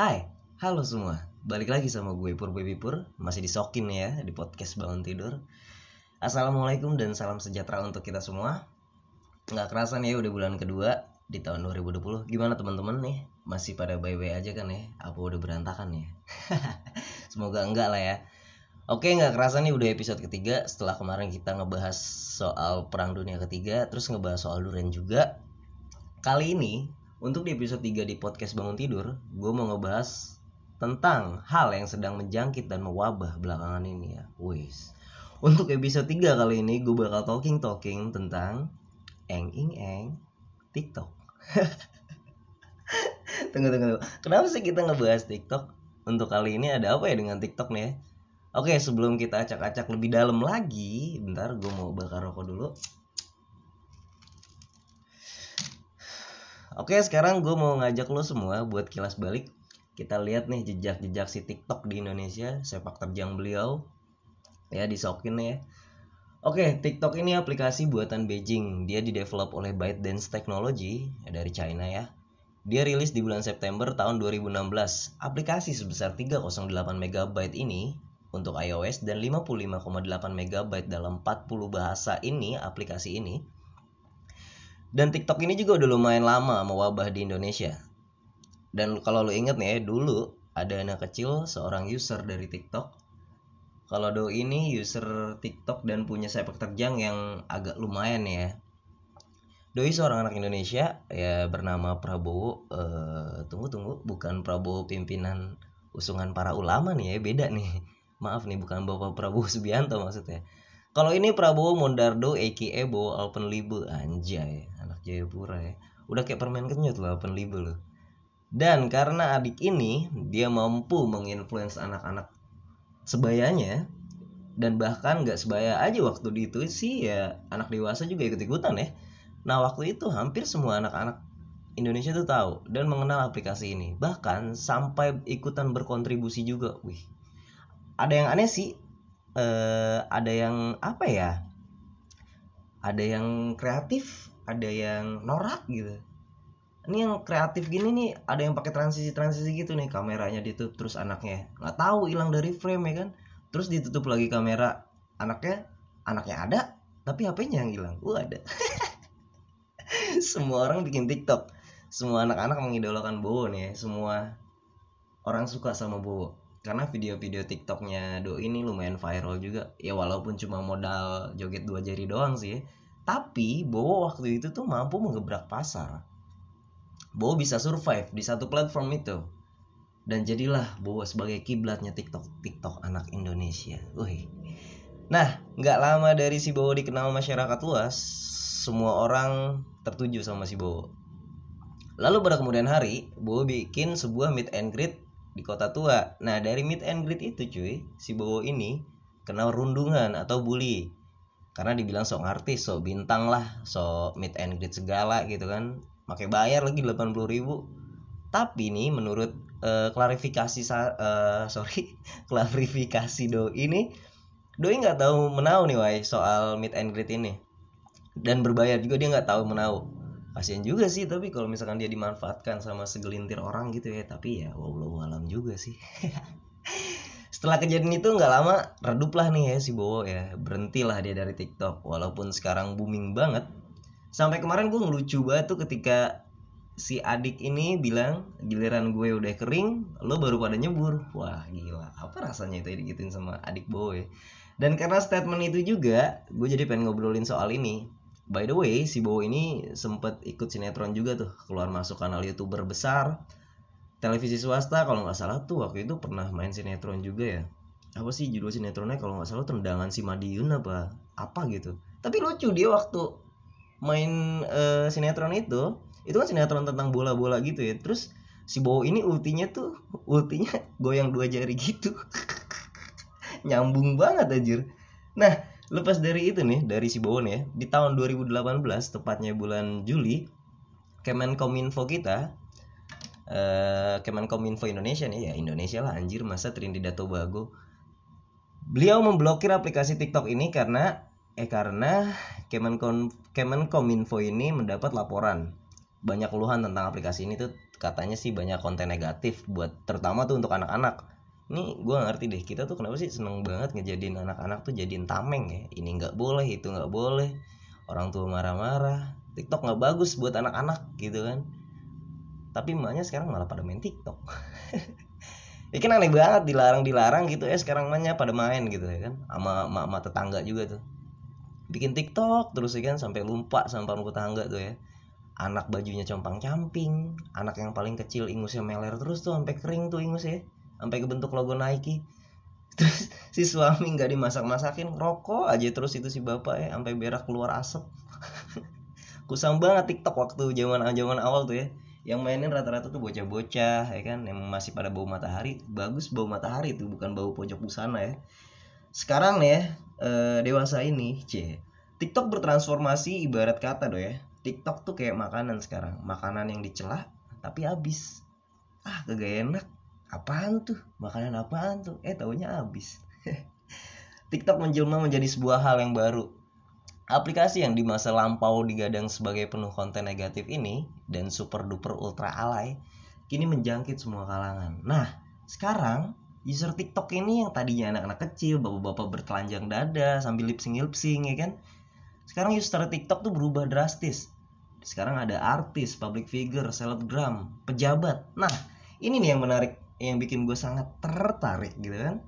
Hai, halo semua. Balik lagi sama gue Pur Baby Pur, masih disokin ya di podcast bangun tidur. Assalamualaikum dan salam sejahtera untuk kita semua. Nggak kerasa nih ya udah bulan kedua di tahun 2020. Gimana teman-teman nih? Masih pada bye-bye aja kan ya? Apa udah berantakan ya? Semoga enggak lah ya. Oke nggak kerasa nih udah episode ketiga setelah kemarin kita ngebahas soal perang dunia ketiga terus ngebahas soal durian juga Kali ini untuk di episode 3 di podcast bangun tidur gue mau ngebahas tentang hal yang sedang menjangkit dan mewabah belakangan ini ya Wis Untuk episode 3 kali ini gue bakal talking-talking tentang eng ing eng TikTok Tunggu tunggu tunggu Kenapa sih kita ngebahas TikTok? Untuk kali ini ada apa ya dengan TikTok nih ya? Oke, sebelum kita acak-acak lebih dalam lagi, bentar gue mau bakar rokok dulu. Oke, sekarang gue mau ngajak lo semua buat kilas balik. Kita lihat nih jejak-jejak si TikTok di Indonesia, sepak terjang beliau. Ya, disokin ya. Oke, TikTok ini aplikasi buatan Beijing. Dia didevelop oleh ByteDance Technology dari China ya. Dia rilis di bulan September tahun 2016. Aplikasi sebesar 308 MB ini untuk iOS dan 55,8 MB dalam 40 bahasa ini aplikasi ini. Dan TikTok ini juga udah lumayan lama mewabah di Indonesia. Dan kalau lo inget nih dulu ada anak kecil seorang user dari TikTok. Kalau do ini user TikTok dan punya sepak terjang yang agak lumayan ya. Doi seorang anak Indonesia ya bernama Prabowo. Uh, tunggu tunggu, bukan Prabowo pimpinan usungan para ulama nih ya, beda nih maaf nih bukan Bapak Prabowo Subianto maksudnya kalau ini Prabowo Mondardo aka Bowo Alpenlibe anjay Jayapura ya. Udah kayak permen kenyut loh Alpenlibe loh. Dan karena adik ini dia mampu menginfluence anak-anak sebayanya dan bahkan nggak sebaya aja waktu di itu sih ya anak dewasa juga ikut-ikutan ya. Nah waktu itu hampir semua anak-anak Indonesia tuh tahu dan mengenal aplikasi ini. Bahkan sampai ikutan berkontribusi juga. Wih ada yang aneh sih. Uh, ada yang apa ya? Ada yang kreatif ada yang norak gitu. Ini yang kreatif gini nih ada yang pakai transisi transisi gitu nih kameranya ditutup terus anaknya. Nggak tahu hilang dari frame ya kan. Terus ditutup lagi kamera anaknya anaknya ada tapi HP-nya yang hilang. Gua ada semua orang bikin TikTok. Semua anak-anak mengidolakan Bowo nih ya. semua orang suka sama Bowo. Karena video-video TikToknya Do ini lumayan viral juga. Ya walaupun cuma modal joget dua jari doang sih tapi Bowo waktu itu tuh mampu mengebrak pasar Bowo bisa survive di satu platform itu dan jadilah Bowo sebagai kiblatnya TikTok TikTok anak Indonesia Wih. nah nggak lama dari si Bowo dikenal masyarakat luas semua orang tertuju sama si Bowo lalu pada kemudian hari Bowo bikin sebuah meet and greet di kota tua. Nah dari meet and greet itu cuy, si Bowo ini kenal rundungan atau bully. Karena dibilang sok artis, sok bintang lah, sok meet and greet segala gitu kan. Pakai bayar lagi 80 ribu. Tapi nih menurut uh, klarifikasi uh, sorry klarifikasi do ini doi nggak tahu menau nih wai soal meet and greet ini dan berbayar juga dia nggak tahu menau kasian juga sih tapi kalau misalkan dia dimanfaatkan sama segelintir orang gitu ya tapi ya wow alam juga sih setelah kejadian itu nggak lama redup lah nih ya si Bowo ya. Berhentilah dia dari TikTok. Walaupun sekarang booming banget. Sampai kemarin gue ngelucu banget tuh ketika si adik ini bilang giliran gue udah kering lo baru pada nyebur. Wah gila. Apa rasanya itu digituin sama adik Bowo ya? Dan karena statement itu juga gue jadi pengen ngobrolin soal ini. By the way si Bowo ini sempet ikut sinetron juga tuh. Keluar masuk kanal youtuber besar televisi swasta kalau nggak salah tuh waktu itu pernah main sinetron juga ya. Apa sih judul sinetronnya kalau nggak salah tendangan si Madiun apa apa gitu. Tapi lucu dia waktu main uh, sinetron itu itu kan sinetron tentang bola-bola gitu ya. Terus si Bowo ini ultinya tuh ultinya goyang dua jari gitu. Nyambung banget anjir. Nah lepas dari itu nih dari si Bowo ya di tahun 2018 tepatnya bulan Juli Kemenkominfo kita eh, Kemenkominfo Indonesia nih ya Indonesia lah anjir masa Trinidad Tobago beliau memblokir aplikasi TikTok ini karena eh karena Kemenkon Kemenkominfo ini mendapat laporan. Banyak keluhan tentang aplikasi ini tuh katanya sih banyak konten negatif buat terutama tuh untuk anak-anak. Ini gue ngerti deh kita tuh kenapa sih seneng banget ngejadiin anak-anak tuh jadiin tameng ya? Ini nggak boleh itu nggak boleh. Orang tua marah-marah. TikTok nggak bagus buat anak-anak gitu kan tapi emaknya sekarang malah pada main TikTok. Ya kan aneh banget dilarang dilarang gitu ya sekarang emaknya pada main gitu ya kan. Sama emak tetangga juga tuh. Bikin TikTok terus ya kan sampai lupa sama rumah tetangga tuh ya. Anak bajunya compang camping anak yang paling kecil ingusnya meler terus tuh sampai kering tuh ingus ya. Sampai kebentuk logo Nike. Terus si suami nggak dimasak masakin rokok aja terus itu si bapak ya sampai berak keluar asap. Kusam banget TikTok waktu zaman zaman awal tuh ya yang mainin rata-rata tuh bocah-bocah ya kan? Yang masih pada bau matahari. Bagus bau matahari tuh bukan bau pojok busana ya. Sekarang nih ya eh, dewasa ini c TikTok bertransformasi ibarat kata doh ya. TikTok tuh kayak makanan sekarang. Makanan yang dicela tapi habis. Ah kagak enak. Apaan tuh? Makanan apaan tuh? Eh taunya habis. TikTok menjelma menjadi sebuah hal yang baru aplikasi yang di masa lampau digadang sebagai penuh konten negatif ini dan super duper ultra alay kini menjangkit semua kalangan. Nah sekarang user TikTok ini yang tadinya anak-anak kecil bapak-bapak bertelanjang dada sambil lip sync lip sync ya kan? Sekarang user TikTok tuh berubah drastis. Sekarang ada artis public figure selebgram pejabat. Nah ini nih yang menarik yang bikin gue sangat tertarik gitu kan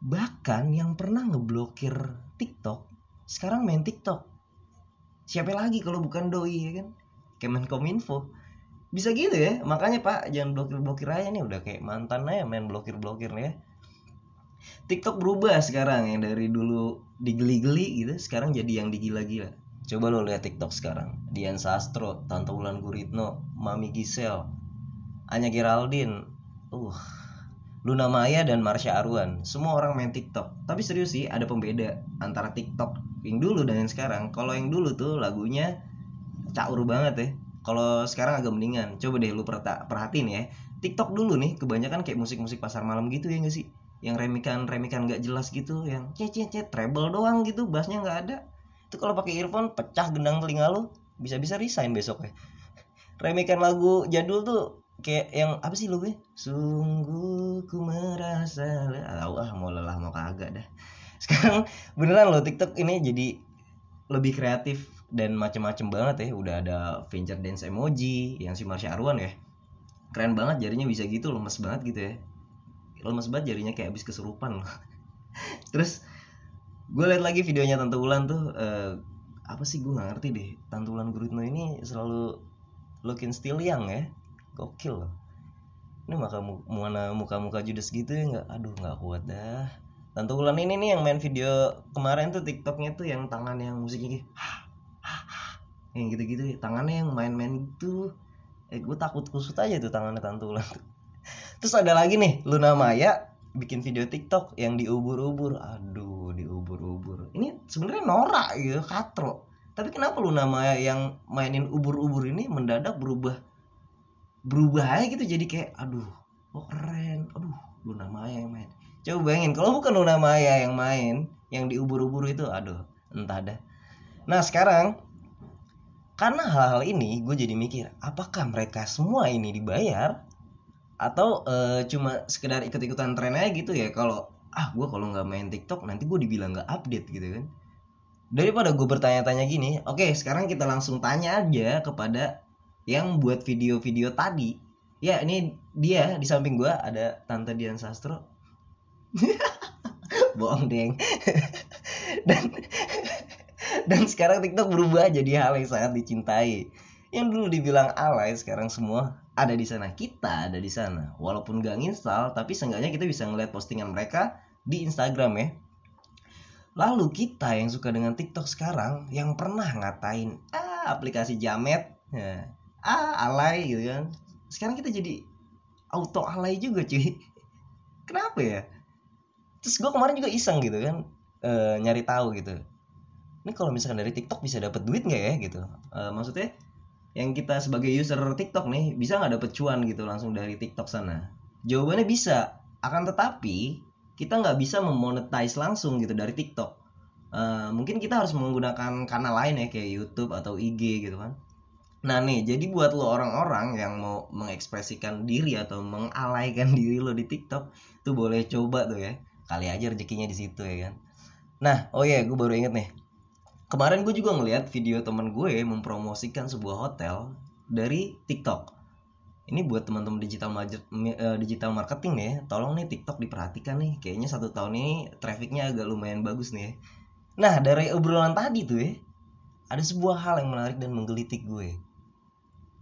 bahkan yang pernah ngeblokir TikTok sekarang main TikTok. Siapa lagi kalau bukan doi ya kan? Kemenkominfo. Bisa gitu ya makanya pak jangan blokir blokir aja nih. Udah kayak mantan aja main blokir blokir ya. TikTok berubah sekarang yang dari dulu digeli-geli gitu sekarang jadi yang digila-gila. Coba lo lihat TikTok sekarang. Dian Sastro Tante Ulan Guritno Mami Gisel Anya Geraldine. Uh Luna Maya dan Marsha Arwan semua orang main TikTok. Tapi serius sih ada pembeda antara TikTok yang dulu dan yang sekarang. Kalau yang dulu tuh lagunya caur banget ya. Kalau sekarang agak mendingan. Coba deh lu perhatiin ya. TikTok dulu nih kebanyakan kayak musik-musik pasar malam gitu ya gak sih? Yang remikan remikan gak jelas gitu yang cet treble doang gitu bassnya nggak ada. Itu kalau pakai earphone pecah gendang telinga lu bisa bisa resign besok ya. Remikan lagu jadul tuh kayak yang apa sih lu gue sungguh ku merasa ah, ah mau lelah mau kagak dah. Sekarang beneran loh TikTok ini jadi lebih kreatif dan macem-macem banget ya. Udah ada finger dance emoji yang si Marsha Arwan ya. Keren banget jarinya bisa gitu lemes banget gitu ya. Lemes banget jarinya kayak habis kesurupan loh. Terus gue liat lagi videonya Tante Ulan tuh uh, apa sih gue nggak ngerti deh. Tante Ulan Guritno ini selalu looking still young ya gokil loh ini muka muka muka muka judes gitu ya nggak aduh nggak kuat dah Tante Ulan ini nih yang main video kemarin tuh TikToknya tuh yang tangan yang musiknya gitu yang gitu-gitu tangannya yang main-main gitu eh gue takut kusut aja tuh tangannya Tante Ulan Terus ada lagi nih Luna Maya bikin video TikTok yang diubur-ubur. Aduh, diubur-ubur. Ini sebenarnya norak gitu, katro. Tapi kenapa Luna Maya yang mainin ubur-ubur ini mendadak berubah berubah aja gitu jadi kayak aduh, oh keren. Aduh, Luna Maya yang main. Coba bayangin kalau bukan Luna Maya yang main, yang diubur-ubur itu aduh, entah dah. Nah, sekarang karena hal-hal ini gue jadi mikir, apakah mereka semua ini dibayar atau uh, cuma sekedar ikut-ikutan tren aja gitu ya kalau ah gue kalau nggak main TikTok nanti gue dibilang nggak update gitu kan daripada gue bertanya-tanya gini oke okay, sekarang kita langsung tanya aja kepada yang buat video-video tadi. Ya ini dia di samping gue ada tante Dian Sastro. Bohong deng. Dan dan sekarang TikTok berubah jadi hal yang sangat dicintai. Yang dulu dibilang alay sekarang semua ada di sana. Kita ada di sana. Walaupun gak nginstal tapi seenggaknya kita bisa ngeliat postingan mereka di Instagram ya. Lalu kita yang suka dengan TikTok sekarang yang pernah ngatain ah aplikasi jamet. Ya, ah alay gitu kan sekarang kita jadi auto alay juga cuy kenapa ya terus gue kemarin juga iseng gitu kan e, nyari tahu gitu ini kalau misalkan dari TikTok bisa dapat duit nggak ya gitu e, maksudnya yang kita sebagai user TikTok nih bisa nggak dapet cuan gitu langsung dari TikTok sana? Jawabannya bisa, akan tetapi kita nggak bisa memonetize langsung gitu dari TikTok. Uh, mungkin kita harus menggunakan kanal lain ya kayak YouTube atau IG gitu kan. Nah nih, jadi buat lo orang-orang yang mau mengekspresikan diri atau mengalaikan diri lo di TikTok, tuh boleh coba tuh ya. Kali aja rezekinya di situ ya kan. Nah, oh iya, gue baru inget nih. Kemarin gue juga ngeliat video temen gue mempromosikan sebuah hotel dari TikTok. Ini buat teman-teman digital eh, digital marketing nih, ya. tolong nih TikTok diperhatikan nih. Kayaknya satu tahun ini trafficnya agak lumayan bagus nih. Ya. Nah, dari obrolan tadi tuh ya, ada sebuah hal yang menarik dan menggelitik gue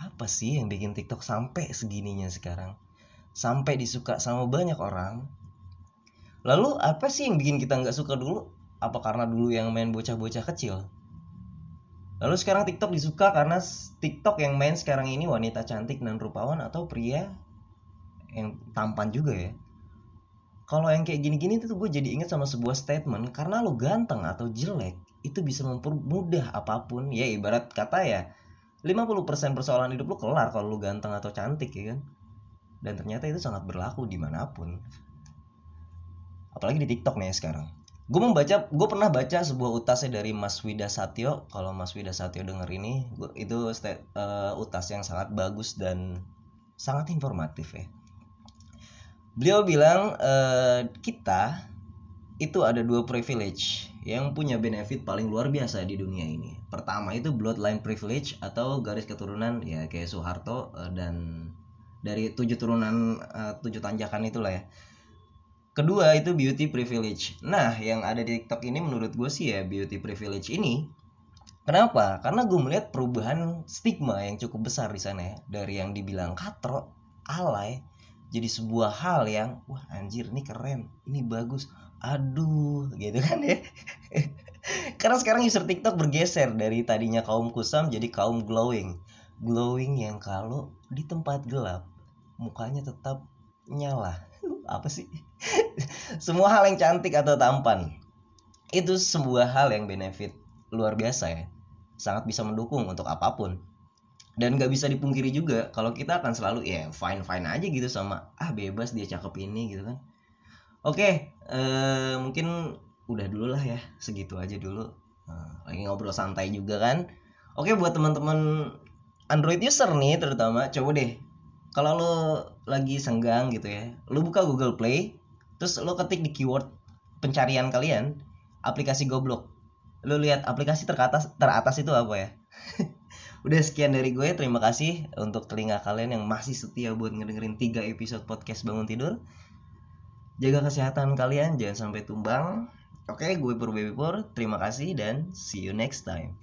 apa sih yang bikin TikTok sampai segininya sekarang? Sampai disuka sama banyak orang? Lalu apa sih yang bikin kita nggak suka dulu? Apa karena dulu yang main bocah-bocah kecil? Lalu sekarang TikTok disuka karena TikTok yang main sekarang ini wanita cantik dan rupawan atau pria yang tampan juga ya? Kalau yang kayak gini-gini tuh gue jadi inget sama sebuah statement karena lo ganteng atau jelek itu bisa mempermudah apa pun. Ya ibarat kata ya 50% persoalan hidup lu kelar kalau lu ganteng atau cantik ya kan? Dan ternyata itu sangat berlaku di mana pun. Apalagi di TikTok nih sekarang. Gue membaca gue pernah baca sebuah utasnya dari Mas Wida Satyo. Kalau Mas Wida Satyo denger ini gua, itu uh, utas yang sangat bagus dan sangat informatif ya. Beliau bilang uh, kita itu ada dua privilege yang punya benefit paling luar biasa di dunia ini. Pertama itu bloodline privilege atau garis keturunan ya kayak Soeharto eh, dan dari tujuh turunan uh, tujuh tanjakan itulah ya. Kedua itu beauty privilege. Nah yang ada di TikTok ini menurut gue sih ya beauty privilege ini. Kenapa? Karena gue melihat perubahan stigma yang cukup besar di sana ya. Dari yang dibilang katro, alay, jadi sebuah hal yang wah anjir ini keren, ini bagus aduh gitu kan ya. Karena sekarang user TikTok bergeser dari tadinya kaum kusam jadi kaum glowing. Glowing yang kalau di tempat gelap mukanya tetap nyala. Apa sih? Semua hal yang cantik atau tampan. Itu sebuah hal yang benefit luar biasa ya. Sangat bisa mendukung untuk apa pun. Dan gak bisa dipungkiri juga kalau kita akan selalu ya fine fine aja gitu sama ah bebas dia cakep ini gitu kan Oke, uh, mungkin udah dulu lah ya, segitu aja dulu. Uh, lagi ngobrol santai juga kan. Oke, buat teman-teman Android user nih terutama, coba deh. Kalau lo lagi senggang gitu ya, lo buka Google Play, terus lo ketik di keyword pencarian kalian, aplikasi goblok. Lo lihat aplikasi teratas teratas itu apa ya? Udah sekian dari gue, terima kasih untuk telinga kalian yang masih setia buat ngedengerin 3 episode podcast bangun tidur jaga kesehatan kalian jangan sampai tumbang. Oke gue Pur Baby Pur. Terima kasih dan see you next time